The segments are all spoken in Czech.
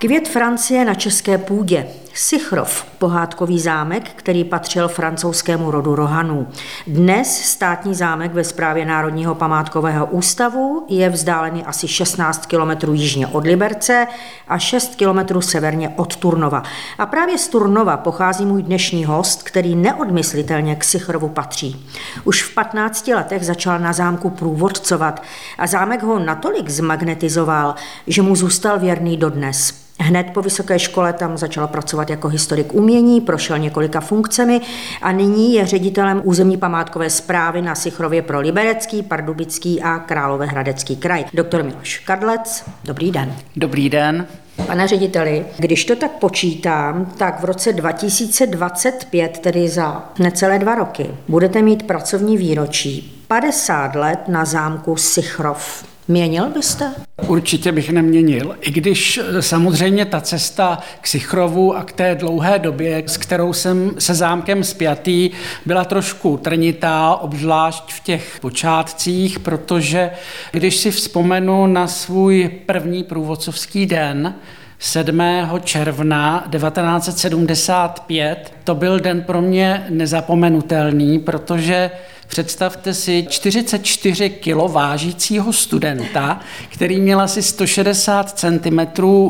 Květ Francie na české půdě. Sichrov, pohádkový zámek, který patřil francouzskému rodu Rohanů. Dnes státní zámek ve správě Národního památkového ústavu je vzdálený asi 16 km jižně od Liberce a 6 km severně od Turnova. A právě z Turnova pochází můj dnešní host, který neodmyslitelně k Sichrovu patří. Už v 15 letech začal na zámku průvodcovat a zámek ho natolik zmagnetizoval, že mu zůstal věrný dodnes. Hned po vysoké škole tam začal pracovat jako historik umění, prošel několika funkcemi a nyní je ředitelem územní památkové zprávy na Sichrově pro Liberecký, Pardubický a Královéhradecký kraj. Doktor Miloš Kadlec, dobrý den. Dobrý den. Pane řediteli, když to tak počítám, tak v roce 2025, tedy za necelé dva roky, budete mít pracovní výročí 50 let na zámku Sichrov. Měnil byste? Určitě bych neměnil, i když eh, samozřejmě ta cesta k Sichrovu a k té dlouhé době, s kterou jsem se zámkem spjatý, byla trošku trnitá, obzvlášť v těch počátcích, protože když si vzpomenu na svůj první průvodcovský den, 7. června 1975. To byl den pro mě nezapomenutelný, protože Představte si 44 kg vážícího studenta, který měl asi 160 cm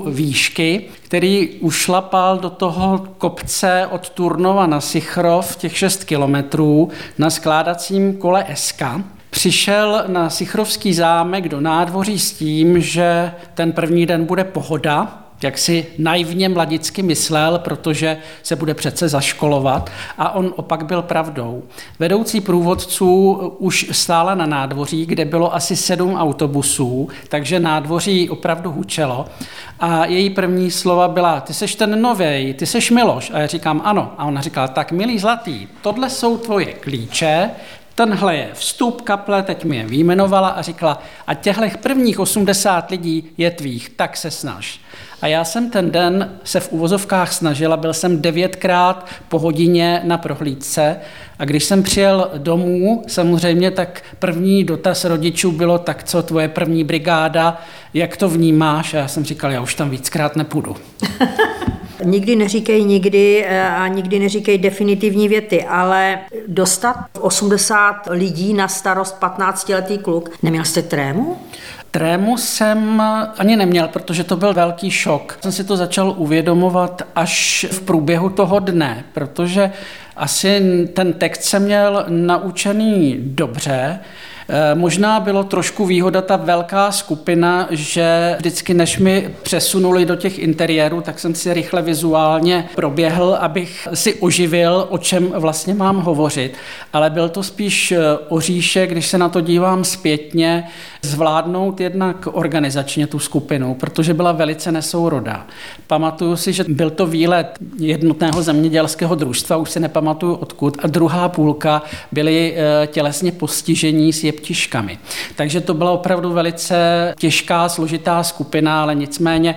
výšky, který ušlapal do toho kopce od Turnova na Sichrov těch 6 kilometrů na skládacím kole SK. Přišel na Sichrovský zámek do nádvoří s tím, že ten první den bude pohoda, jak si naivně mladicky myslel, protože se bude přece zaškolovat a on opak byl pravdou. Vedoucí průvodců už stála na nádvoří, kde bylo asi sedm autobusů, takže nádvoří opravdu hučelo a její první slova byla, ty seš ten novej, ty seš Miloš. A já říkám ano. A ona říkala, tak milý zlatý, tohle jsou tvoje klíče, tenhle je vstup kaple, teď mi je výjmenovala a říkala, a těchto prvních 80 lidí je tvých, tak se snaž. A já jsem ten den se v uvozovkách snažila, byl jsem devětkrát po hodině na prohlídce a když jsem přijel domů, samozřejmě tak první dotaz rodičů bylo, tak co tvoje první brigáda, jak to vnímáš? A já jsem říkal, já už tam víckrát nepůjdu. Nikdy neříkej nikdy eh, a nikdy neříkej definitivní věty, ale dostat 80 lidí na starost 15-letý kluk, neměl jste trému? Trému jsem ani neměl, protože to byl velký šok. Jsem si to začal uvědomovat až v průběhu toho dne, protože asi ten text jsem měl naučený dobře, Eh, možná bylo trošku výhoda ta velká skupina, že vždycky než mi přesunuli do těch interiérů, tak jsem si rychle vizuálně proběhl, abych si oživil, o čem vlastně mám hovořit. Ale byl to spíš eh, oříšek, když se na to dívám zpětně, zvládnout jednak organizačně tu skupinu, protože byla velice nesourodá. Pamatuju si, že byl to výlet jednotného zemědělského družstva, už si nepamatuju odkud, a druhá půlka byli eh, tělesně postižení s jeptiškami. Takže to byla opravdu velice těžká, složitá skupina, ale nicméně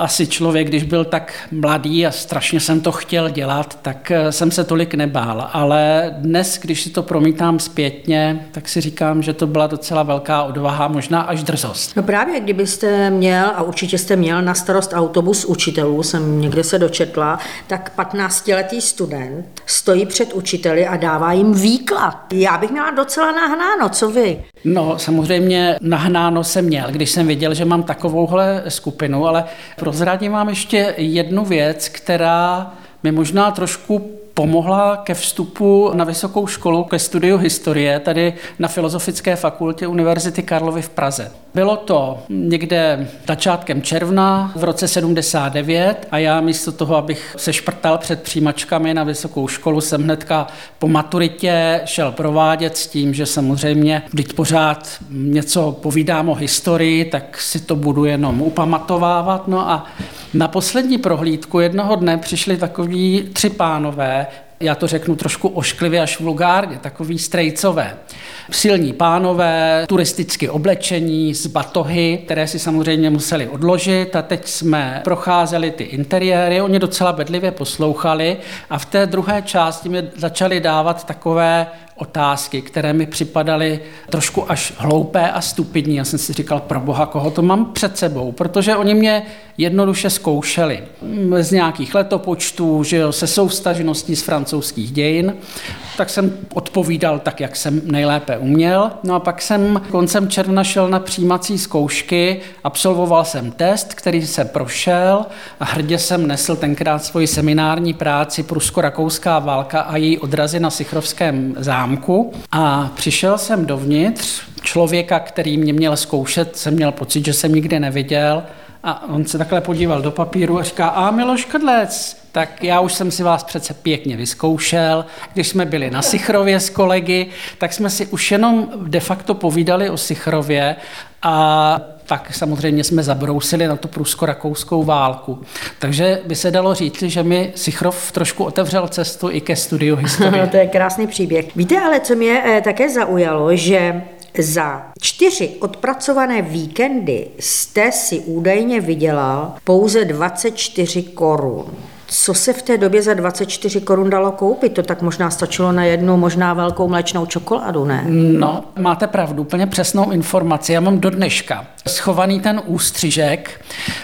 asi člověk, když byl tak mladý a strašně jsem to chtěl dělat, tak eh, jsem se tolik nebál. Ale dnes, když si to promítám zpětně, tak si říkám, že to byla docela velká odvaha, možná až drzost. No právě, kdybyste měl, a určitě jste měl na starost autobus učitelů, jsem někde se dočetla, tak 15-letý student stojí před učiteli a dává jim výklad. Já bych měla docela nahnáno, co vy? No, samozřejmě nahnáno jsem měl, když jsem viděl, že mám takovouhle skupinu, ale prozradím vám ještě jednu věc, která mi možná trošku pomohla ke vstupu na vysokou školu ke studiu historie tady na Filozofické fakultě Univerzity Karlovy v Praze. Bylo to někde začátkem června v roce 79 a já místo toho, abych se šprtal před přijímačkami na vysokou školu, jsem hnedka po maturitě šel provádět s tím, že samozřejmě, když pořád něco povídám o historii, tak si to budu jenom upamatovávat. No a na poslední prohlídku jednoho dne přišli takoví tři pánové, já to řeknu trošku ošklivě až vulgárně, takový strejcové. Silní pánové, turisticky oblečení, z batohy, které si samozřejmě museli odložit a teď jsme procházeli ty interiéry, oni docela bedlivě poslouchali a v té druhé části mi začali dávat takové otázky, které mi připadaly trošku až hloupé a stupidní. Já jsem si říkal, pro boha, koho to mám před sebou, protože oni mě jednoduše zkoušeli z nějakých letopočtů, že jo, se soustažností z francouzských dějin, tak jsem odpovídal tak, jak jsem nejlépe uměl. No a pak jsem koncem června šel na přijímací zkoušky, absolvoval jsem test, který se prošel a hrdě jsem nesl tenkrát svoji seminární práci Prusko-Rakouská válka a její odrazy na Sichrovském zámku a přišel jsem dovnitř, člověka, který mě měl zkoušet, jsem měl pocit, že jsem nikdy neviděl a on se takhle podíval do papíru a říká, a Miloš Kadlec, tak já už jsem si vás přece pěkně vyzkoušel. Když jsme byli na Sichrově s kolegy, tak jsme si už jenom de facto povídali o Sichrově a tak samozřejmě jsme zabrousili na tu prusko-rakouskou válku. Takže by se dalo říct, že mi Sichrov trošku otevřel cestu i ke studiu historie. to je krásný příběh. Víte ale, co mě eh, také zaujalo, že za čtyři odpracované víkendy jste si údajně vydělal pouze 24 korun. Co se v té době za 24 korun dalo koupit? To tak možná stačilo na jednu možná velkou mléčnou čokoládu, ne? No, máte pravdu, úplně přesnou informaci. Já mám do dneška schovaný ten ústřižek,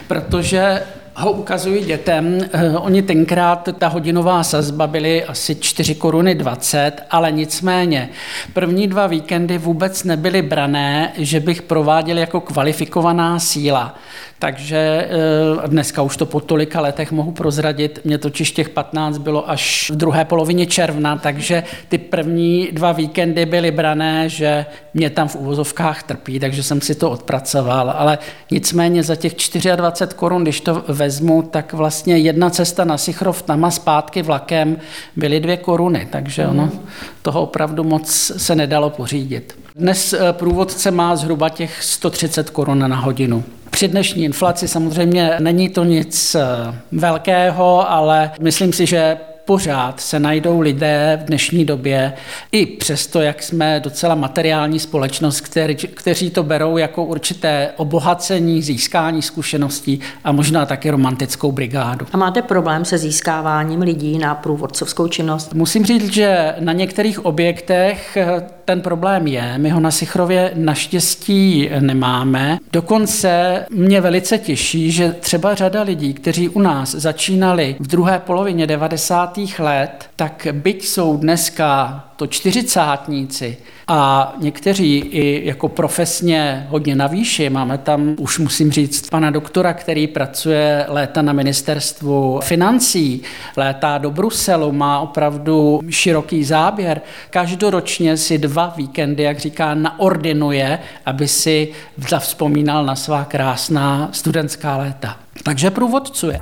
protože ho ukazuji dětem. Eh, oni tenkrát, ta hodinová sazba byly asi 4 koruny 20, ale nicméně první dva víkendy vůbec nebyly brané, že bych prováděl jako kvalifikovaná síla. Takže eh, dneska už to po tolika letech mohu prozradit. Mě totiž těch 15 bylo až v druhé polovině června, takže ty první dva víkendy byly brané, že mě tam v uvozovkách trpí, takže jsem si to odpracoval. Ale nicméně za těch 24 korun, když to vezmu, tak vlastně jedna cesta na Sichrov tam a zpátky vlakem byly dvě koruny, takže ono toho opravdu moc se nedalo pořídit. Dnes eh, průvodce má zhruba těch 130 korun na hodinu. Při dnešní inflaci samozřejmě není to nic eh, velkého, ale myslím si, že pořád se najdou lidé v dnešní době, i přesto, jak jsme docela materiální společnost, který, kteří to berou jako určité obohacení, získání zkušeností a možná taky romantickou brigádu. A máte problém se získáváním lidí na průvodcovskou činnost? Musím říct, že na některých objektech ten problém je. My ho na Sichrově naštěstí nemáme. Dokonce mě velice těší, že třeba řada lidí, kteří u nás začínali v druhé polovině 90. let, tak byť jsou dneska to čtyřicátníci a někteří i jako profesně hodně na výši. Máme tam, už musím říct, pana doktora, který pracuje léta na ministerstvu financí, létá do Bruselu, má opravdu široký záběr. Každoročně si dva víkendy, jak říká, naordinuje, aby si zavzpomínal na svá krásná studentská léta. Takže průvodcuje.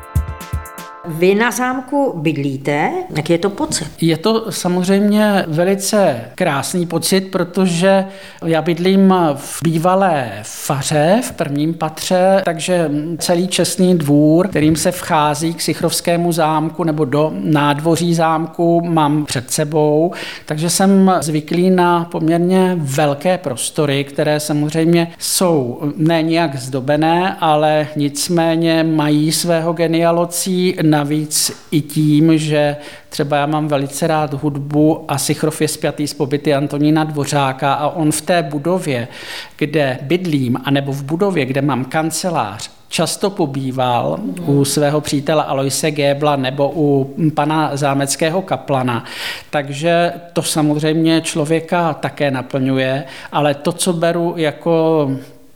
Vy na zámku bydlíte, jaký je to pocit? Je to samozřejmě velice krásný pocit, protože já bydlím v bývalé faře v prvním patře, takže celý čestný dvůr, kterým se vchází k Sichrovskému zámku nebo do nádvoří zámku, mám před sebou, takže jsem zvyklý na poměrně velké prostory, které samozřejmě jsou ne nějak zdobené, ale nicméně mají svého genialocí Navíc i tím, že třeba já mám velice rád hudbu a Sichrov je spjatý s pobyty Antonína Dvořáka a on v té budově, kde bydlím, anebo v budově, kde mám kancelář, často pobýval u svého přítele Aloise Gébla nebo u pana zámeckého kaplana. Takže to samozřejmě člověka také naplňuje, ale to, co beru jako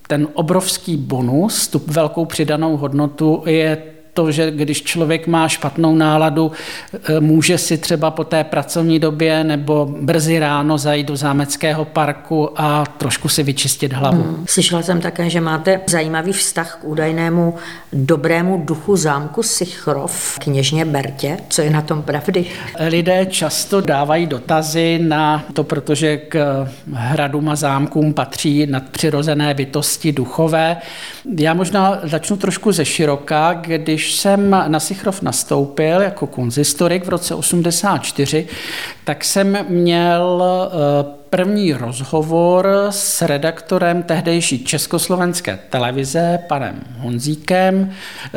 ten obrovský bonus, tu velkou přidanou hodnotu, je to, že když člověk má špatnou náladu, e, může si třeba po té pracovní době nebo brzy ráno zajít do zámeckého parku a trošku si vyčistit hlavu. Hmm. Slyšela jsem také, že máte zajímavý vztah k údajnému dobrému duchu zámku Sichrov, kněžně Bertě. Co je na tom pravdy? Lidé často dávají dotazy na to, protože k hradům a zámkům patří nadpřirozené bytosti duchové. Já možná začnu trošku ze široka, když když jsem na Sichrov nastoupil jako konzistorik v roce 84, tak jsem měl eh, první rozhovor s redaktorem tehdejší československé televize, panem Honzíkem. Eh,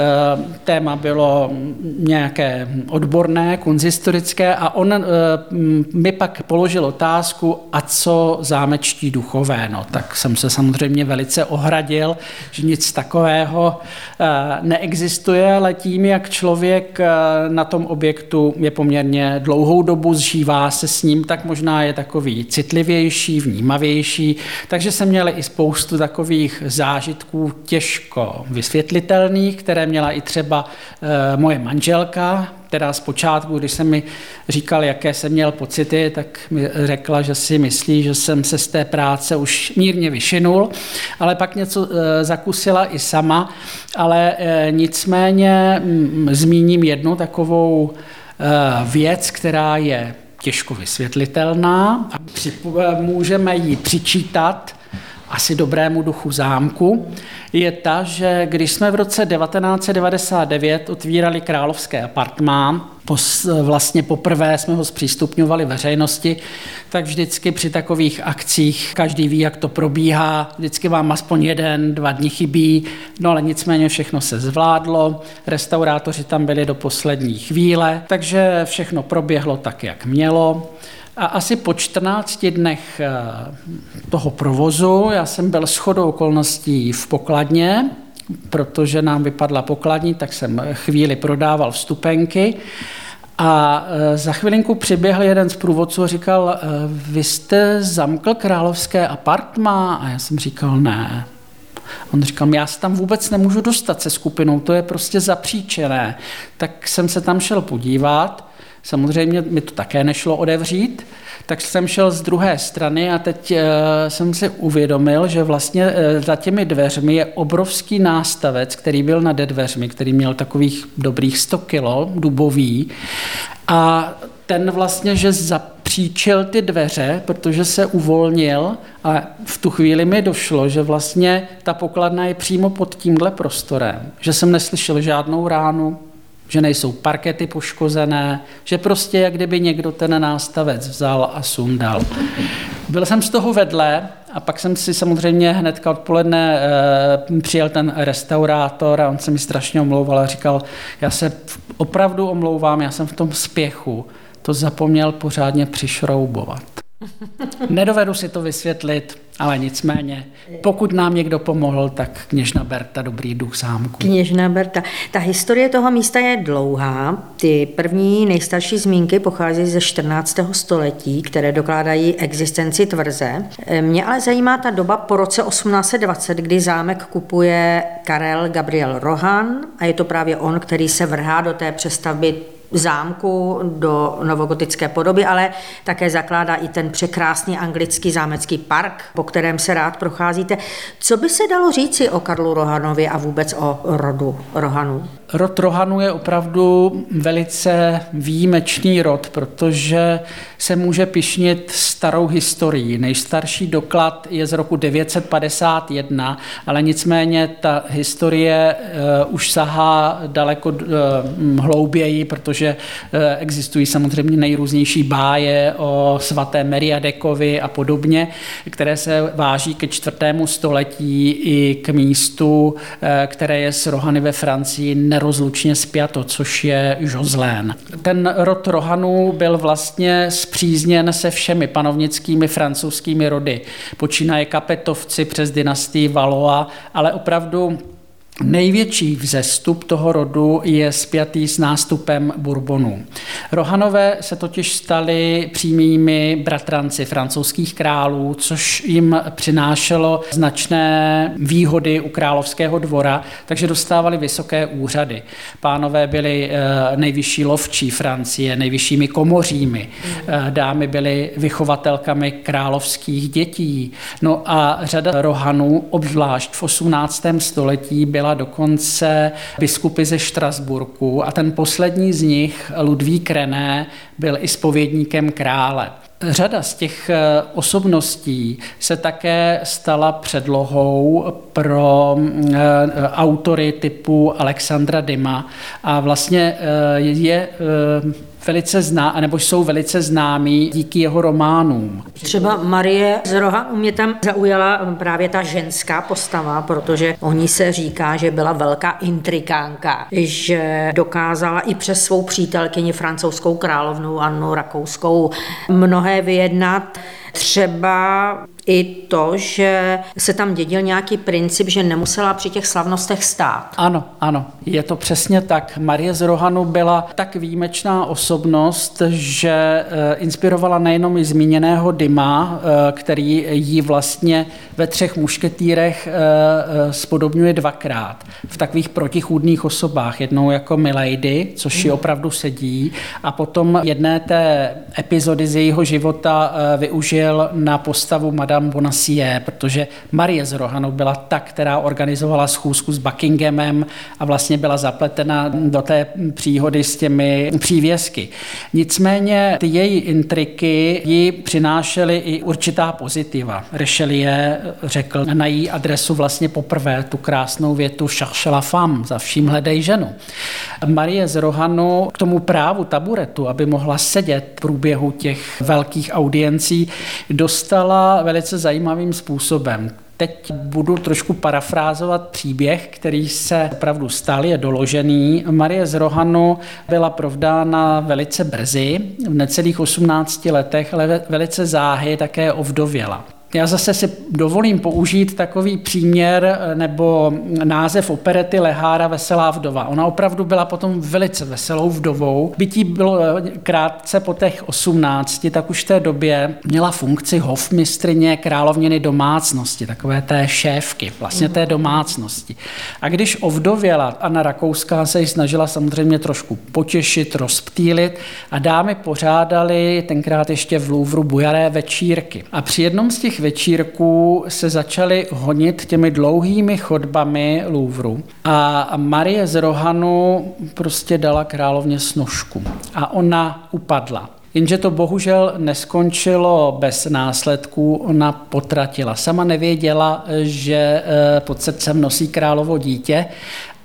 téma bylo nějaké odborné, kunzistorické a on eh, mi pak položil otázku, a co zámečtí duchové. No, tak jsem se samozřejmě velice ohradil, že nic takového neexistuje, ale tím, jak člověk na tom objektu je poměrně dlouhou dobu, zžívá se s ním, tak možná je takový citlivější, vnímavější. Takže jsem měl i spoustu takových zážitků těžko vysvětlitelných, které měla i třeba e, moje manželka, která zpočátku, když jsem mi říkal, jaké jsem měl pocity, tak mi řekla, že si myslí, že jsem se z té práce už mírně vyšinul, ale pak něco e, zakusila i sama, ale e, nicméně m, zmíním jednu takovou věc, která je těžko vysvětlitelná a můžeme ji přičítat asi dobrému duchu zámku, je ta, že když jsme v roce 1999 otvírali královské vlastně poprvé jsme ho zpřístupňovali veřejnosti, tak vždycky při takových akcích každý ví, jak to probíhá, vždycky vám aspoň jeden, dva dny chybí, no ale nicméně všechno se zvládlo, restaurátoři tam byli do poslední chvíle, takže všechno proběhlo tak, jak mělo. A asi po 14 dnech eh, toho provozu, já jsem byl shodou okolností v pokladně, protože nám vypadla pokladní, tak jsem chvíli prodával vstupenky. A eh, za chvilinku přiběhl jeden z průvodců a říkal, eh, vy jste zamkl královské apartma? A já jsem říkal, ne. On říkal, já se tam vůbec nemůžu dostat se skupinou, to je prostě zapříčené. Tak jsem se tam šel podívat Samozřejmě mi to také nešlo odevřít, tak jsem šel z druhé strany a teď eh, jsem si uvědomil, že vlastně eh, za těmi dveřmi je obrovský nástavec, který byl nad dveřmi, který měl takových dobrých 100 kilo, dubový. A ten vlastně, že zapříčil ty dveře, protože se uvolnil a v tu chvíli mi došlo, že vlastně ta pokladna je přímo pod tímhle prostorem, že jsem neslyšel žádnou ránu, že nejsou parkety poškozené, že prostě jak kdyby někdo ten nástavec vzal a sundal. Byl jsem z toho vedle a pak jsem si samozřejmě hnedka odpoledne e, přijel ten restaurátor a on se mi strašně omlouval a říkal, já se opravdu omlouvám, já jsem v tom spěchu to zapomněl pořádně přišroubovat. Nedovedu si to vysvětlit, ale nicméně, pokud nám někdo pomohl, tak kněžna Berta, dobrý duch zámku. Kněžna Berta. Ta historie toho místa je dlouhá. Ty první nejstarší zmínky pochází ze 14. století, které dokládají existenci tvrze. Mě ale zajímá ta doba po roce 1820, kdy zámek kupuje Karel Gabriel Rohan a je to právě on, který se vrhá do té přestavby zámku do novogotické podoby, ale také zakládá i ten překrásný anglický zámecký park, po kterém se rád procházíte. Co by se dalo říci o Karlu Rohanovi a vůbec o rodu Rohanů? Rod Rohanů je opravdu velice výjimečný rod, protože se může pišnit starou historií. Nejstarší doklad je z roku 951, ale nicméně ta historie uh, už sahá daleko uh, hlouběji, protože uh, existují samozřejmě nejrůznější báje o svaté Meriadekovi a podobně, které se váží ke čtvrtému století i k místu, které je s Rohany ve Francii nerozlučně spjato, což je Joslén. Ten rod Rohanů byl vlastně zpřízněn se všemi panovnickými francouzskými rody. Počínaje kapetovci přes dynastii Valois, ale opravdu Největší vzestup toho rodu je spjatý s nástupem Bourbonů. Rohanové se totiž stali přímými bratranci francouzských králů, což jim přinášelo značné výhody u královského dvora, takže dostávali vysoké úřady. Pánové byli eh, nejvyšší lovčí Francie, nejvyššími komořími, eh, dámy byly vychovatelkami královských dětí. No a řada Rohanů, obzvlášť v 18. století, byla byla dokonce biskupy ze Štrasburku a ten poslední z nich, Ludvík René, byl i spovědníkem krále. Řada z těch eh, osobností se také stala předlohou pro eh, autory typu Alexandra Dima a vlastně eh, je velice zná, nebo jsou velice známí díky jeho románům. Třeba Marie z Rohanu mě tam zaujala právě ta ženská postava, protože o ní se říká, že byla velká intrikánka, že dokázala i přes svou přítelkyni francouzskou královnu Annu Rakouskou mnohé vyjednat. Třeba i to, že se tam dědil nějaký princip, že nemusela při těch slavnostech stát. Ano, ano, je to přesně tak. Marie z Rohanu byla tak výjimečná osobnost, že eh, inspirovala nejenom i zmíněného Dima, eh, který ji vlastně ve třech mušketýrech eh, spodobňuje dvakrát v takových protichůdných osobách. Jednou jako Milady, což ji opravdu sedí, a potom jedné té epizody z jejího života využil na postavu Madame Madame Bonacieux, protože Marie z Rohanu byla ta, která organizovala schůzku s Buckinghamem a vlastně byla zapletena do té příhody s těmi přívězky. Nicméně ty její intriky ji přinášely i určitá pozitiva. Richelieu řekl na její adresu vlastně poprvé tu krásnou větu cherche la femme, za vším hledej ženu. Marie z Rohanu k tomu právu taburetu, aby mohla sedět v průběhu těch velkých audiencí, dostala velice zajímavým způsobem. Teď budu trošku parafrázovat příběh, který se opravdu stal, je doložený. Marie z Rohanu byla provdána velice brzy, v necelých 18 letech, ale velice záhy také ovdověla. Já zase si dovolím použít takový příměr eh, nebo název operety Lehára Veselá vdova. Ona opravdu byla potom velice veselou vdovou. Bytí bylo eh, krátce po těch 18, tak už v té době měla funkci hofmistrině královněny domácnosti, takové té šéfky, vlastně té domácnosti. A když ovdověla, Anna Rakouská se ji snažila samozřejmě trošku potěšit, rozptýlit a dámy pořádali tenkrát ještě v Louvru bujaré večírky. A při jednom z těch večírků se začaly honit těmi dlouhými chodbami Louvru a Marie z Rohanu prostě dala královně snožku a ona upadla. Jenže to bohužel neskončilo bez následků, ona potratila. Sama nevěděla, že eh, pod srdcem nosí královo dítě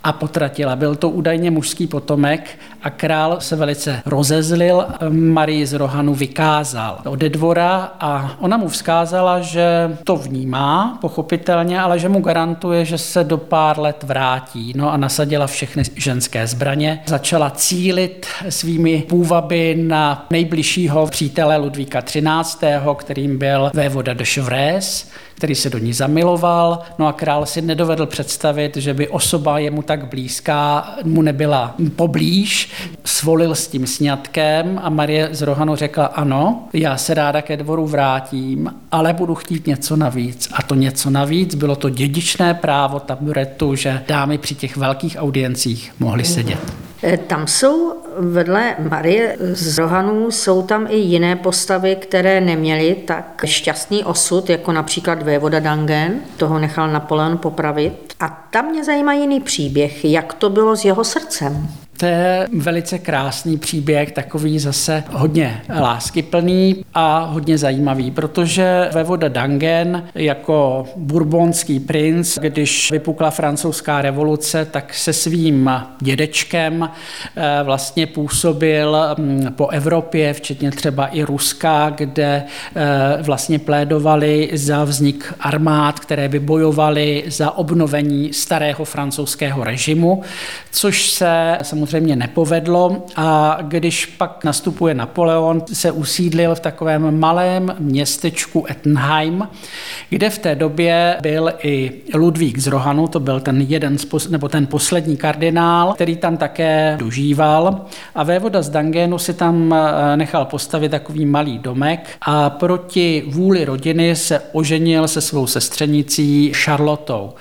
a potratila. Byl to údajně mužský potomek a král se velice rozezlil, Marii z Rohanu vykázal ode dvora a ona mu vzkázala, že to vnímá, pochopitelně, ale že mu garantuje, že se do pár let vrátí. No a nasadila všechny ženské zbraně, začala cílit svými půvaby na nejbližšího přítele Ludvíka XIII., kterým byl vévoda de Chevresse, který se do ní zamiloval, no a král si nedovedl představit, že by osoba jemu tak blízká mu nebyla poblíž, svolil s tím sňatkem a Marie z Rohanu řekla ano, já se ráda ke dvoru vrátím, ale budu chtít něco navíc. A to něco navíc bylo to dědičné právo taburetu, že dámy při těch velkých audiencích mohly sedět. E, tam jsou vedle Marie z Rohanů jsou tam i jiné postavy, které neměly tak šťastný osud, jako například vévoda Dangen, toho nechal Napoleon popravit. A tam mě zajímá jiný příběh, jak to bylo s jeho srdcem. To je velice krásný příběh, takový zase hodně láskyplný a hodně zajímavý, protože vévoda Dangen jako bourbonský princ, když vypukla francouzská revoluce, tak se svým dědečkem eh, vlastně působil mm, po Evropě, včetně třeba i Ruska, kde eh, vlastně plédovali za vznik armád, které by bojovaly za obnovení starého francouzského režimu, což se samozřejmě samozřejmě nepovedlo a když pak nastupuje Napoleon, se usídlil v takovém malém městečku Ettenheim, kde v té době byl i Ludvík z Rohanu, to byl ten jeden nebo ten poslední kardinál, který tam také dožíval a vévoda z Dangenu si tam eh, nechal postavit takový malý domek a proti vůli rodiny se oženil se svou sestřenicí Charlotou.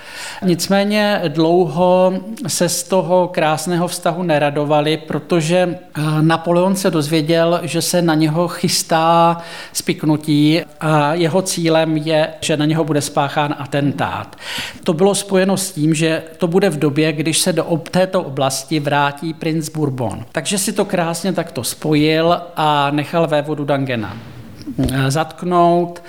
Nicméně dlouho se z toho krásného vztahu neradovali, protože eh, Napoleon se dozvěděl, že se na něho chystá spiknutí a jeho cílem je, že na něho bude spáchán atentát. To bylo spojeno s tím, že to bude v době, když se do této oblasti vrátí princ Bourbon. Takže si to krásně takto spojil a nechal vévodu Dangena zatknout,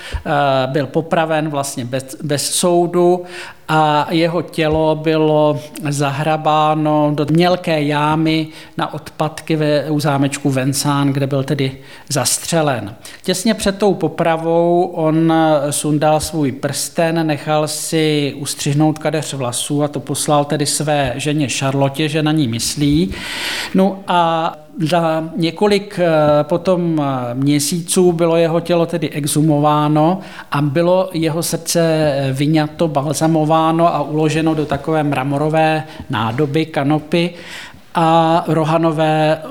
byl popraven vlastně bez, bez soudu a jeho tělo bylo zahrabáno do mělké jámy na odpadky ve, u zámečku Vensán, kde byl tedy zastřelen. Těsně před tou popravou on sundal svůj prsten, nechal si ustřihnout kadeř vlasů a to poslal tedy své ženě Šarlotě, že na ní myslí. No a za několik eh, potom eh, měsíců bylo jeho tělo tedy exhumováno a bylo jeho srdce eh, vyňato, balzamováno a uloženo do takové mramorové nádoby, kanopy a Rohanové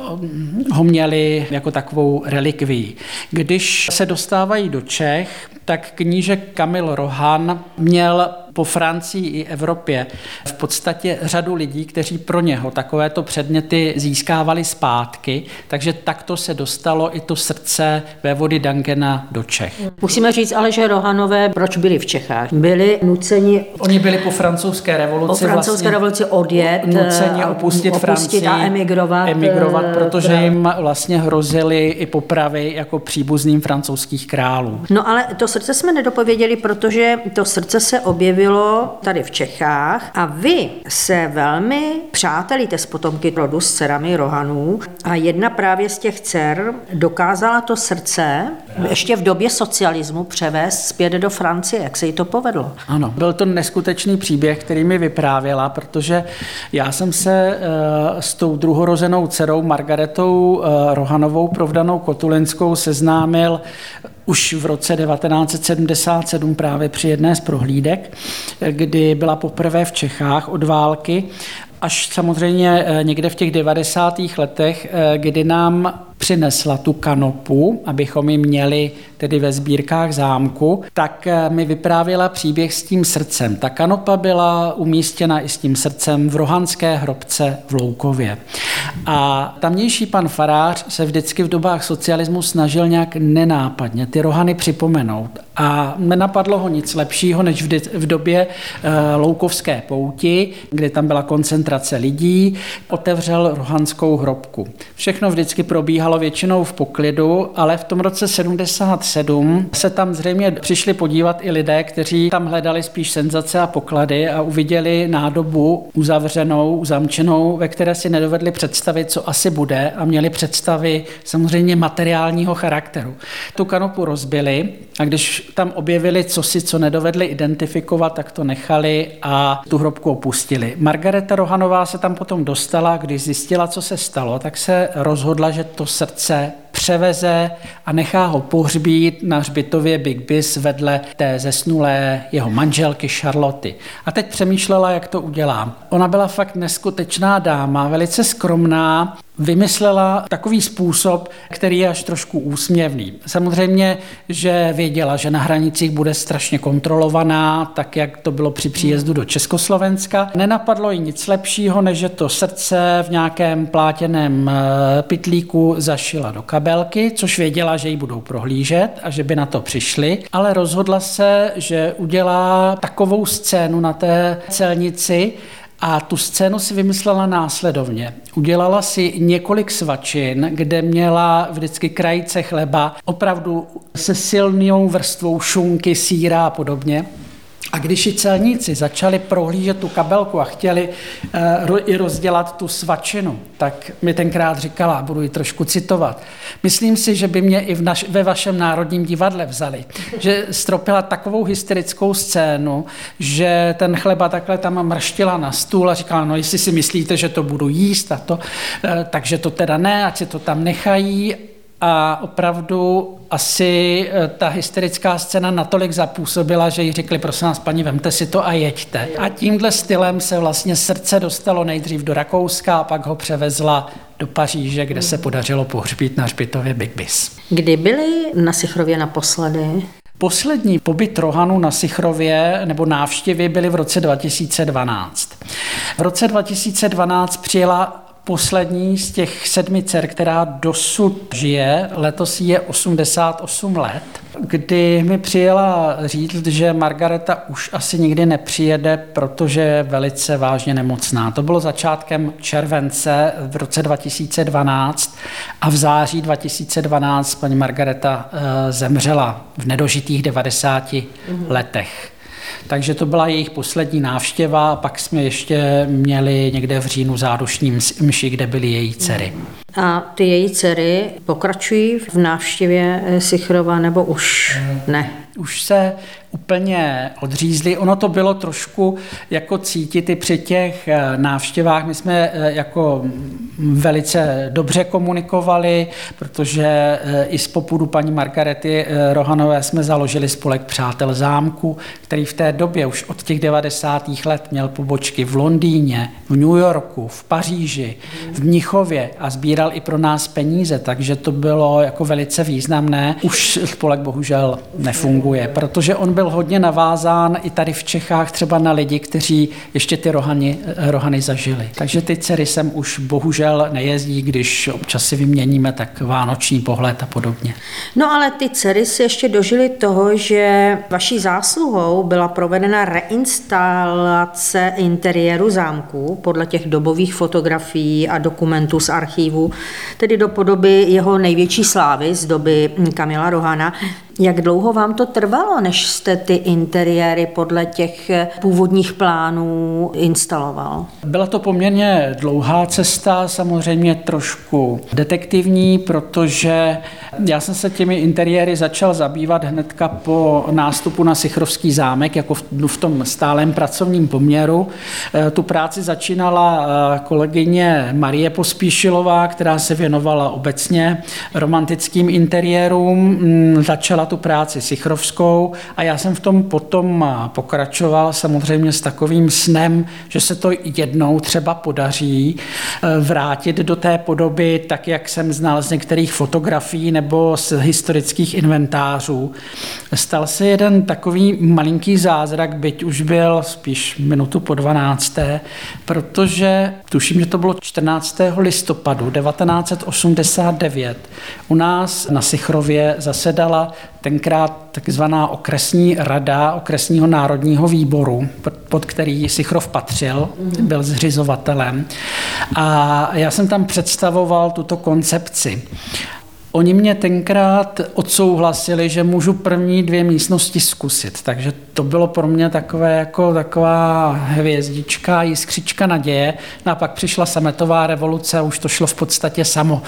ho měli jako takovou relikvii. Když se dostávají do Čech, tak knížek Kamil Rohan měl po Francii i Evropě v podstatě řadu lidí, kteří pro něho takovéto předměty získávali zpátky, takže takto se dostalo i to srdce vévody Dangena do Čech. Musíme říct ale, že Rohanové proč byli v Čechách? Byli nuceni... Oni byli po francouzské revoluci po francouzské vlastně revoluci odjet, nuceni opustit, opustit Francii a emigrovat. emigrovat, protože jim vlastně hrozily i popravy jako příbuzným francouzských králů. No ale to srdce jsme nedopověděli, protože to srdce se objevilo bylo tady v Čechách a vy se velmi přátelíte s potomky rodu s dcerami Rohanů a jedna právě z těch dcer dokázala to srdce ještě v době socialismu převést zpět do Francie. Jak se jí to povedlo? Ano, byl to neskutečný příběh, který mi vyprávěla, protože já jsem se uh, s tou druhorozenou dcerou Margaretou uh, Rohanovou, provdanou Kotulinskou, seznámil už v roce 1977 právě při jedné z prohlídek, kdy byla poprvé v Čechách od války až samozřejmě eh, někde v těch 90. letech, eh, kdy nám přinesla tu kanopu, abychom ji měli tedy ve sbírkách zámku, tak eh, mi vyprávěla příběh s tím srdcem. Ta kanopa byla umístěna i s tím srdcem v Rohanské hrobce v Loukově. A tamnější pan farář se vždycky v dobách socialismu snažil nějak nenápadně ty rohany připomenout. A nenapadlo ho nic lepšího, než v, v době e, Loukovské pouti, kdy tam byla koncentrace lidí, otevřel rohanskou hrobku. Všechno vždycky probíhalo většinou v poklidu, ale v tom roce 77 se tam zřejmě přišli podívat i lidé, kteří tam hledali spíš senzace a poklady a uviděli nádobu uzavřenou, uzamčenou, ve které si nedovedli představit, co asi bude a měli představy samozřejmě materiálního charakteru. Tu kanopu rozbili a když tam objevili co si, co nedovedli identifikovat, tak to nechali a tu hrobku opustili. Margareta Rohanová se tam potom dostala, když zjistila, co se stalo, tak se rozhodla, že to srdce převeze a nechá ho pohřbít na hřbitově Big Bis vedle té zesnulé jeho manželky Charloty. A teď přemýšlela, jak to udělá. Ona byla fakt neskutečná dáma, velice skromná, vymyslela takový způsob, který je až trošku úsměvný. Samozřejmě, že věděla, že na hranicích bude strašně kontrolovaná, tak jak to bylo při příjezdu do Československa. Nenapadlo jí nic lepšího, než že to srdce v nějakém plátěném eh, pitlíku zašila do kabelky, což věděla, že ji budou prohlížet a že by na to přišli, ale rozhodla se, že udělá takovou scénu na té celnici, a tu scénu si vymyslela následovně. Udělala si několik svačin, kde měla vždycky krajice chleba, opravdu se silnou vrstvou šunky, síra a podobně. A když i celníci začali prohlížet tu kabelku a chtěli uh, i rozdělat tu svačinu, tak mi tenkrát říkala, budu ji trošku citovat, myslím si, že by mě i v naš, ve vašem národním divadle vzali. Že stropila takovou hysterickou scénu, že ten chleba takhle tam mrštila na stůl a říkala, no jestli si myslíte, že to budu jíst a to, uh, takže to teda ne, ať si to tam nechají a opravdu asi eh, ta hysterická scéna natolik zapůsobila, že jí řekli, prosím vás, paní, vemte si to a jeďte. A tímhle stylem se vlastně srdce dostalo nejdřív do Rakouska a pak ho převezla do Paříže, kde se podařilo pohřbít na hřbitově Big Bis. Kdy byli na Sichrově naposledy? Poslední pobyt Rohanu na Sichrově nebo návštěvy byly v roce 2012. V roce 2012 přijela poslední z těch sedmi dcer, která dosud žije. Letos je 88 let. kdy mi přijela říct, že Margareta už asi nikdy nepřijede, protože je velice vážně nemocná. To bylo začátkem července v roce 2012 a v září 2012 paní Margareta eh, zemřela v nedožitých 90 mm-hmm. letech. Takže to byla jejich poslední návštěva a pak jsme ještě měli někde v říjnu zádušní mši, kde byly její dcery. A ty její dcery pokračují v návštěvě Sichrova nebo už ne? Už se úplně odřízli. Ono to bylo trošku jako cítit i při těch eh, návštěvách. My jsme eh, jako velice dobře komunikovali, protože eh, i z popudu paní Margarety Rohanové jsme založili spolek Přátel zámku, který v té době už od těch 90. let měl pobočky v Londýně, v New Yorku, v Paříži, v Mnichově a sbíral i pro nás peníze, takže to bylo jako velice významné. Už spolek bohužel nefunguje, protože on byl byl hodně navázán i tady v Čechách třeba na lidi, kteří ještě ty rohany, rohany zažili. Takže ty dcery sem už bohužel nejezdí, když občas si vyměníme tak vánoční pohled a podobně. No ale ty dcery si ještě dožili toho, že vaší zásluhou byla provedena reinstalace interiéru zámku podle těch dobových fotografií a dokumentů z archivu, tedy do podoby jeho největší slávy z doby Kamila Rohana. Jak dlouho vám to trvalo, než jste ty interiéry podle těch původních plánů instaloval? Byla to poměrně dlouhá cesta, samozřejmě trošku detektivní, protože já jsem se těmi interiéry začal zabývat hnedka po nástupu na Sichrovský zámek, jako v tom stálem pracovním poměru. E, tu práci začínala e, kolegyně Marie Pospíšilová, která se věnovala obecně romantickým interiérům. Mm, začala tu práci Sichrovskou a já jsem v tom potom pokračoval samozřejmě s takovým snem, že se to jednou třeba podaří e, vrátit do té podoby tak, jak jsem znal z některých fotografií nebo z historických inventářů. Stal se jeden takový malinký zázrak, byť už byl spíš minutu po 12. protože tuším, že to bylo 14. listopadu 1989. U nás na Sichrově zasedala tenkrát takzvaná okresní rada okresního národního výboru, pod který Sichrov patřil, byl zřizovatelem. A já jsem tam představoval tuto koncepci. Oni mě tenkrát odsouhlasili, že můžu první dvě místnosti zkusit, takže to bylo pro mě takové jako taková hvězdička, jiskřička naděje. No a pak přišla sametová revoluce a už to šlo v podstatě samo.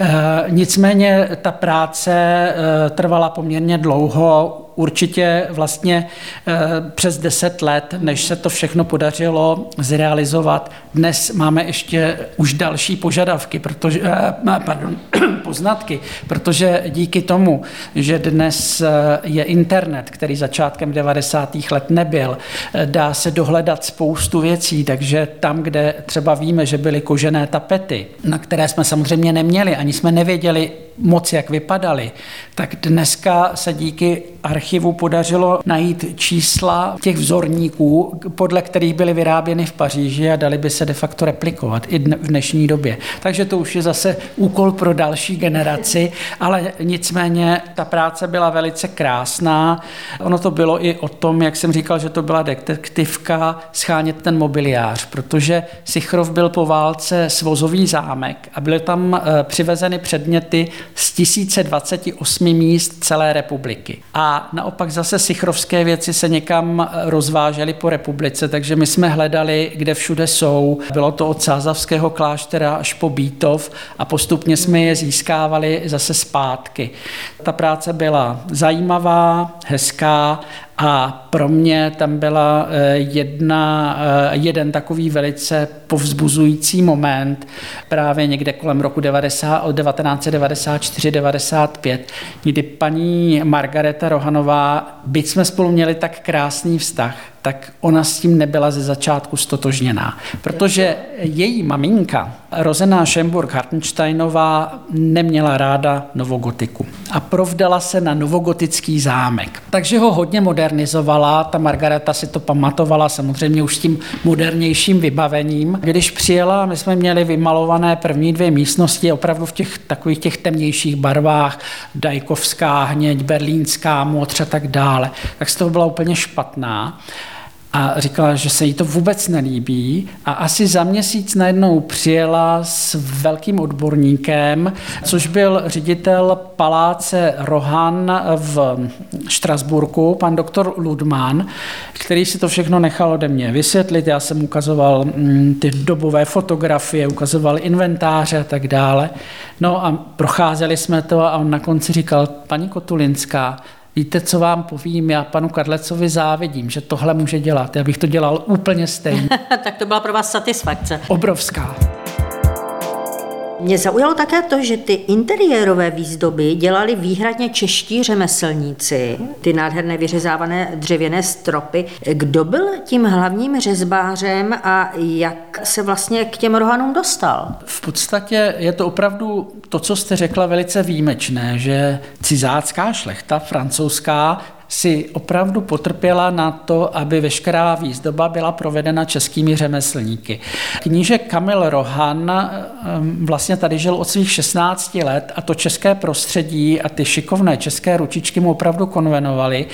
E, nicméně ta práce e, trvala poměrně dlouho, určitě vlastně eh, přes deset let, než se to všechno podařilo zrealizovat. Dnes máme ještě už další požadavky, protože, eh, pardon, poznatky, protože díky tomu, že dnes eh, je internet, který začátkem 90. let nebyl, dá se dohledat spoustu věcí, takže tam, kde třeba víme, že byly kožené tapety, na které jsme samozřejmě neměli, ani jsme nevěděli moc, jak vypadaly, tak dneska se díky archivu podařilo najít čísla těch vzorníků, podle kterých byly vyráběny v Paříži a dali by se de facto replikovat i v dnešní době. Takže to už je zase úkol pro další generaci, ale nicméně ta práce byla velice krásná. Ono to bylo i o tom, jak jsem říkal, že to byla detektivka schánět ten mobiliář, protože Sichrov byl po válce svozový zámek a byly tam eh, přivezeny předměty z 1028 míst celé republiky. A naopak zase sichrovské věci se někam rozvážely po republice, takže my jsme hledali, kde všude jsou. Bylo to od Sázavského kláštera až po Bítov a postupně jsme je získávali zase zpátky. Ta práce byla zajímavá, hezká a pro mě tam byla eh, jedna, eh, jeden takový velice povzbuzující moment právě někde kolem roku 1994-95, kdy paní Margareta Rohanová, byť jsme spolu měli tak krásný vztah, tak ona s tím nebyla ze začátku stotožněná. Protože její maminka, rozená Schemburg Hartensteinová, neměla ráda novogotiku a provdala se na novogotický zámek. Takže ho hodně modernizovala, ta Margareta si to pamatovala samozřejmě už s tím modernějším vybavením. Když přijela, my jsme měli vymalované první dvě místnosti opravdu v těch takových těch temnějších barvách, dajkovská hněď, berlínská modř a tak dále, tak z toho byla úplně špatná a říkala, že se jí to vůbec nelíbí a asi za měsíc najednou přijela s velkým odborníkem, což byl ředitel paláce Rohan v Štrasburku, pan doktor Ludman, který si to všechno nechal ode mě vysvětlit. Já jsem ukazoval mm, ty dobové fotografie, ukazoval inventáře a tak dále. No a procházeli jsme to a on na konci říkal, paní Kotulinská, Víte, co vám povím? Já panu Karlecovi závidím, že tohle může dělat. Já bych to dělal úplně stejně. tak to byla pro vás satisfakce. Obrovská. Mě zaujalo také to, že ty interiérové výzdoby dělali výhradně čeští řemeslníci, ty nádherné vyřezávané dřevěné stropy. Kdo byl tím hlavním řezbářem a jak se vlastně k těm rohanům dostal? V podstatě je to opravdu to, co jste řekla, velice výjimečné, že cizácká šlechta francouzská si opravdu potrpěla na to, aby veškerá výzdoba byla provedena českými řemeslníky. Kníže Kamil Rohan ehm, vlastně tady žil od svých 16 let a to české prostředí a ty šikovné české ručičky mu opravdu konvenovali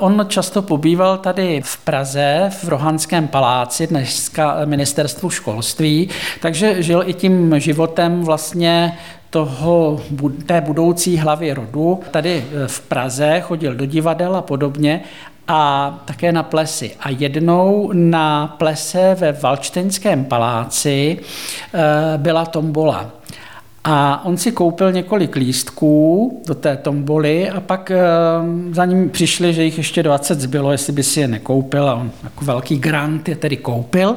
On často pobýval tady v Praze, v Rohanském paláci, dneska ministerstvu školství, takže žil i tím životem vlastně toho, té budoucí hlavy rodu. Tady e, v Praze chodil do divadel a podobně a také na plesy. A jednou na plese ve Valčtenském paláci e, byla tombola. A on si koupil několik lístků do té tomboly a pak e, za ním přišli, že jich ještě 20 zbylo, jestli by si je nekoupil a on jako velký grant je tedy koupil.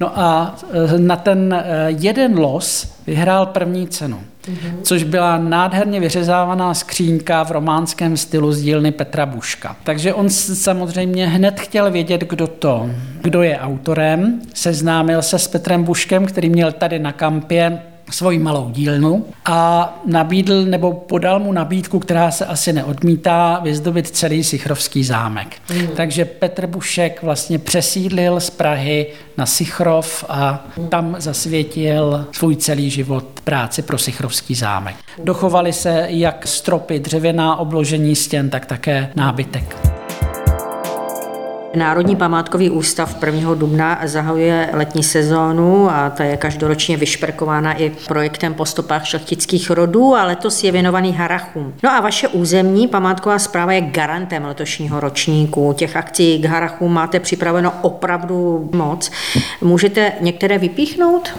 No a na ten jeden los vyhrál první cenu mm-hmm. což byla nádherně vyřezávaná skřínka v románském stylu z dílny Petra Buška. Takže on samozřejmě hned chtěl vědět, kdo to, kdo je autorem, seznámil se s Petrem Buškem, který měl tady na kampě svoji malou dílnu a nabídl nebo podal mu nabídku, která se asi neodmítá, vyzdobit celý Sichrovský zámek. Mm. Takže Petr Bušek vlastně přesídlil z Prahy na Sichrov a tam zasvětil svůj celý život práci pro Sichrovský zámek. Dochovali se jak stropy, dřevěná obložení stěn, tak také nábytek. Národní památkový ústav 1. dubna zahajuje letní sezónu a ta je každoročně vyšperkována i projektem po stopách šlechtických rodů a letos je věnovaný Harachům. No a vaše územní památková zpráva je garantem letošního ročníku. Těch akcí k Harachům máte připraveno opravdu moc. Můžete některé vypíchnout?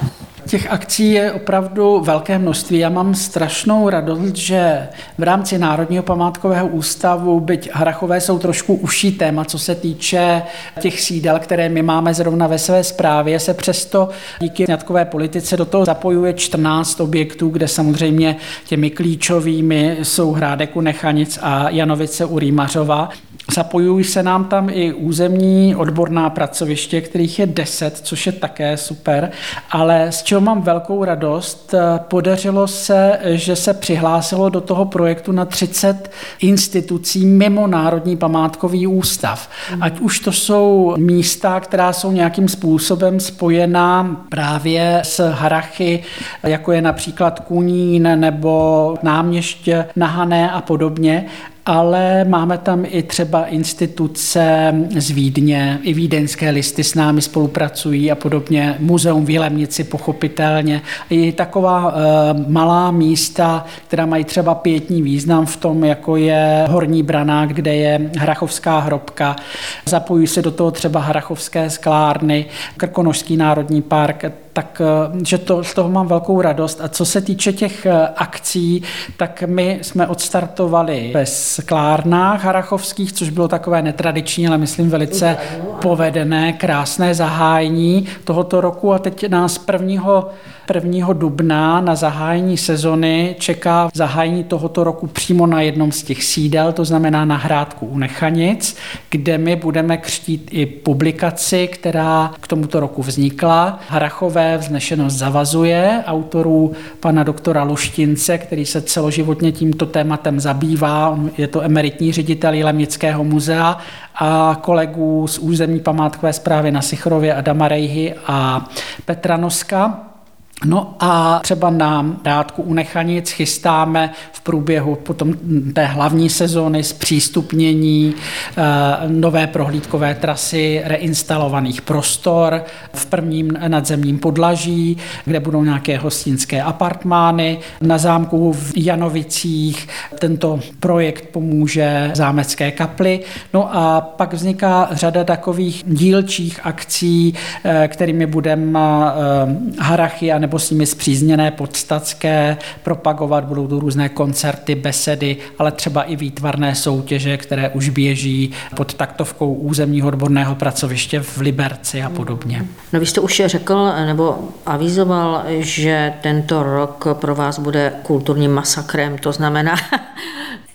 Těch akcí je opravdu velké množství. Já mám strašnou radost, že v rámci Národního památkového ústavu, byť Harachové jsou trošku uší téma, co se týče těch sídel, které my máme zrovna ve své správě, se přesto díky sňatkové politice do toho zapojuje 14 objektů, kde samozřejmě těmi klíčovými jsou Hrádek u Nechanic a Janovice u Rýmařova. Zapojují se nám tam i územní odborná pracoviště, kterých je 10, což je také super, ale z čeho mám velkou radost, eh, podařilo se, že se přihlásilo do toho projektu na 30 institucí mimo Národní památkový ústav. Ať už to jsou místa, která jsou nějakým způsobem spojená právě s Harachy, jako je například Kunín nebo náměště Nahané a podobně, ale máme tam i třeba instituce z Vídně, i vídeňské listy s námi spolupracují a podobně, muzeum v Jilemnici pochopitelně, i taková e, malá místa, která mají třeba pětní význam v tom, jako je Horní Branák, kde je Hrachovská hrobka, zapojují se do toho třeba Hrachovské sklárny, Krkonožský národní park, tak eh, že to, z toho mám velkou radost. A co se týče těch eh, akcí, tak my jsme odstartovali ve sklárnách harachovských, což bylo takové netradiční, ale myslím velice povedené, krásné zahájení tohoto roku a teď nás 1 1. dubna na zahájení sezony čeká zahájení tohoto roku přímo na jednom z těch sídel, to znamená na Hrádku u Nechanic, kde my budeme křtít i publikaci, která k tomuto roku vznikla. Harachové vznešenost zavazuje autorů pana doktora Luštince, který se celoživotně tímto tématem zabývá. Je to emeritní ředitel Jilemnického muzea a kolegů z územní památkové zprávy na Sichrově Adama Rejhy a Petra Noska. No a třeba na dátku u Nechanic chystáme v průběhu potom té hlavní sezóny zpřístupnění eh, nové prohlídkové trasy reinstalovaných prostor v prvním nadzemním podlaží, kde budou nějaké hostinské apartmány. Na zámku v Janovicích tento projekt pomůže zámecké kapli. No a pak vzniká řada takových dílčích akcí, eh, kterými budeme eh, Harachy a nebo s nimi zpřízněné podstatské propagovat. Budou to různé koncerty, besedy, ale třeba i výtvarné soutěže, které už běží pod taktovkou územního odborného pracoviště v Liberci a podobně. No vy jste už řekl nebo avizoval, že tento rok pro vás bude kulturním masakrem, to znamená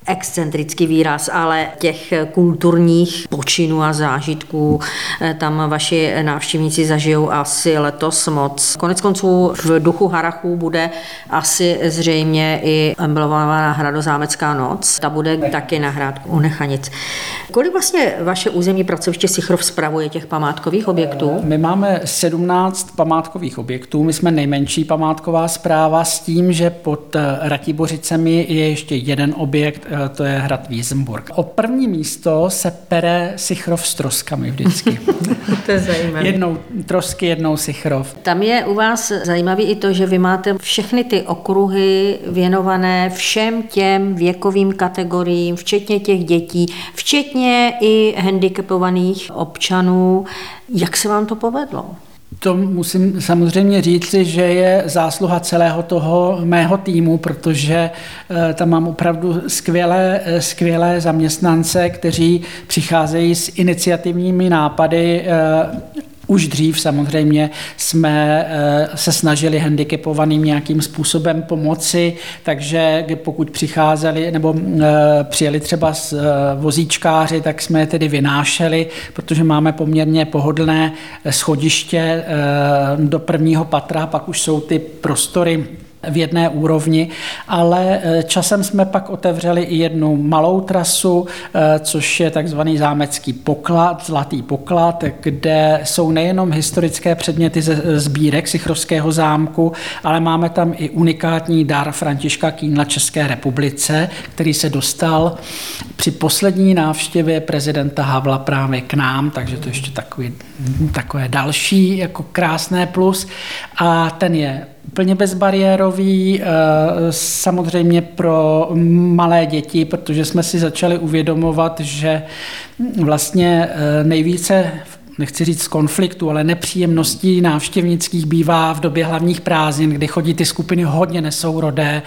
excentrický výraz, ale těch kulturních počinů a zážitků eh, tam vaši návštěvníci zažijou asi letos moc. Konec konců v duchu Harachů bude asi zřejmě i emblemovaná Hradozámecká noc. Ta bude taky na Hrádku u Nechanic. Kolik vlastně vaše územní pracoviště Sichrov spravuje těch památkových objektů? My máme 17 památkových objektů. My jsme nejmenší památková zpráva s tím, že pod Ratibořicemi je ještě jeden objekt, eh, to je hrad Wiesenburg. O první místo se pere Sichrov s troskami vždycky. to je zajímavé. Jednou trosky, jednou Sichrov. Tam je u vás zajímavý i to, že vy máte všechny ty okruhy věnované všem těm věkovým kategoriím, včetně těch dětí, včetně i handicapovaných občanů. Jak se vám to povedlo? To musím samozřejmě říci, že je zásluha celého toho mého týmu, protože eh, tam mám opravdu skvělé, eh, skvělé zaměstnance, kteří přicházejí s iniciativními nápady eh, už dřív samozřejmě jsme eh, se snažili handicapovaným nějakým způsobem pomoci, takže pokud přicházeli nebo eh, přijeli třeba z eh, vozíčkáři, tak jsme je tedy vynášeli, protože máme poměrně pohodlné schodiště do prvního patra, pak už jsou ty prostory v jedné úrovni, ale eh, časem jsme pak otevřeli i jednu malou trasu, eh, což je takzvaný zámecký poklad, zlatý poklad, kde jsou nejenom historické předměty ze sbírek Sichrovského zámku, ale máme tam i unikátní dar Františka Kýnla České republice, který se dostal při poslední návštěvě prezidenta Havla právě k nám, takže to ještě takový, takové další jako krásné plus. A ten je úplně bezbariérový, eh, samozřejmě pro malé děti, protože jsme si začali uvědomovat, že vlastně eh, nejvíce nechci říct z konfliktu, ale nepříjemností návštěvnických bývá v době hlavních prázdnin, kdy chodí ty skupiny hodně nesourodé,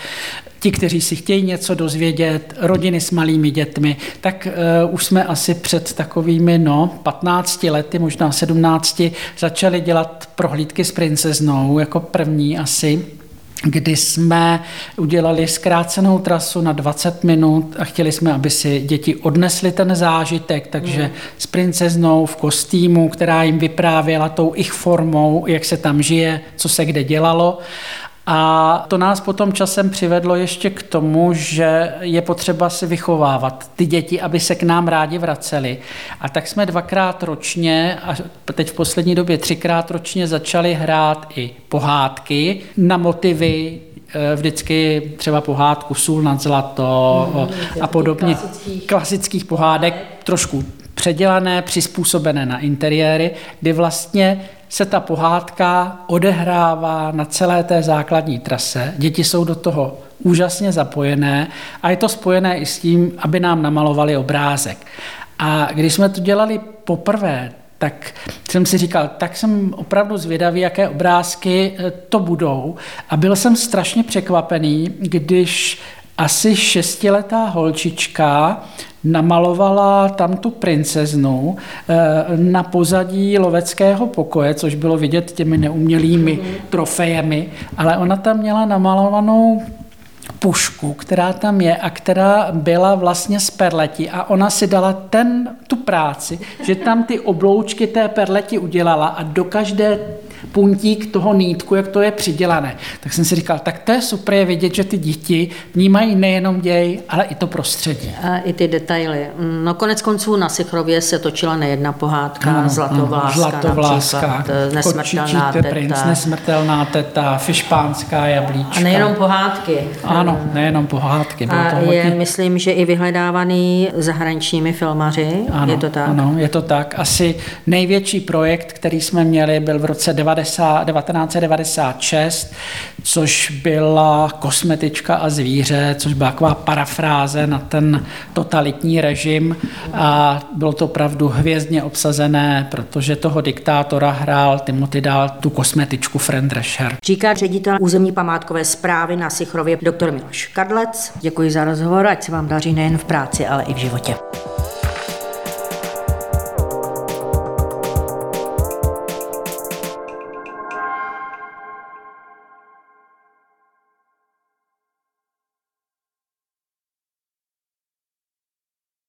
ti, kteří si chtějí něco dozvědět, rodiny s malými dětmi, tak uh, už jsme asi před takovými, no, 15 lety, možná 17, začali dělat prohlídky s princeznou jako první asi kdy jsme udělali zkrácenou trasu na 20 minut a chtěli jsme, aby si děti odnesly ten zážitek, takže mm. s princeznou v kostýmu, která jim vyprávěla tou ich formou, jak se tam žije, co se kde dělalo. A to nás potom časem přivedlo ještě k tomu, že je potřeba si vychovávat ty děti, aby se k nám rádi vraceli. A tak jsme dvakrát ročně, a teď v poslední době třikrát ročně začali hrát i pohádky na motivy eh, vždycky třeba pohádku Sůl nad zlato mm, a podobně klasických. klasických pohádek, trošku předělané, přizpůsobené na interiéry, kdy vlastně se ta pohádka odehrává na celé té základní trase. Děti jsou do toho úžasně zapojené a je to spojené i s tím, aby nám namalovali obrázek. A když jsme to dělali poprvé, tak jsem si říkal, tak jsem opravdu zvědavý, jaké obrázky eh, to budou. A byl jsem strašně překvapený, když asi šestiletá holčička namalovala tam tu princeznu eh, na pozadí loveckého pokoje, což bylo vidět těmi neumělými trofejemi, ale ona tam měla namalovanou pušku, která tam je a která byla vlastně z perleti. A ona si dala ten, tu práci, že tam ty obloučky té perleti udělala a do každé puntík toho nítku, jak to je přidělané. Tak jsem si říkal, tak to je super je vidět, že ty děti vnímají nejenom děj, ale i to prostředí. A i ty detaily. No konec konců na Sichrově se točila nejedna pohádka, ano, Zlatovláska, ano, Zlatovláska eh, nesmrtelná teta. Princ, nesmrtelná teta, fišpánská jablíčka. A nejenom pohádky. Ano, nejenom pohádky. Bylo a to je, hodně... myslím, že i vyhledávaný zahraničními filmaři. Ano, je to tak? Ano, je to tak. Asi největší projekt, který jsme měli, byl v roce 90, 1996, což byla kosmetička a zvíře, což byla taková parafráze na ten totalitní režim a bylo to opravdu hvězdně obsazené, protože toho diktátora hrál Timothy Dal tu kosmetičku Friend Resher. Říká ředitel územní památkové zprávy na Sichrově doktor Miloš Kadlec. Děkuji za rozhovor, ať se vám daří nejen v práci, ale i v životě.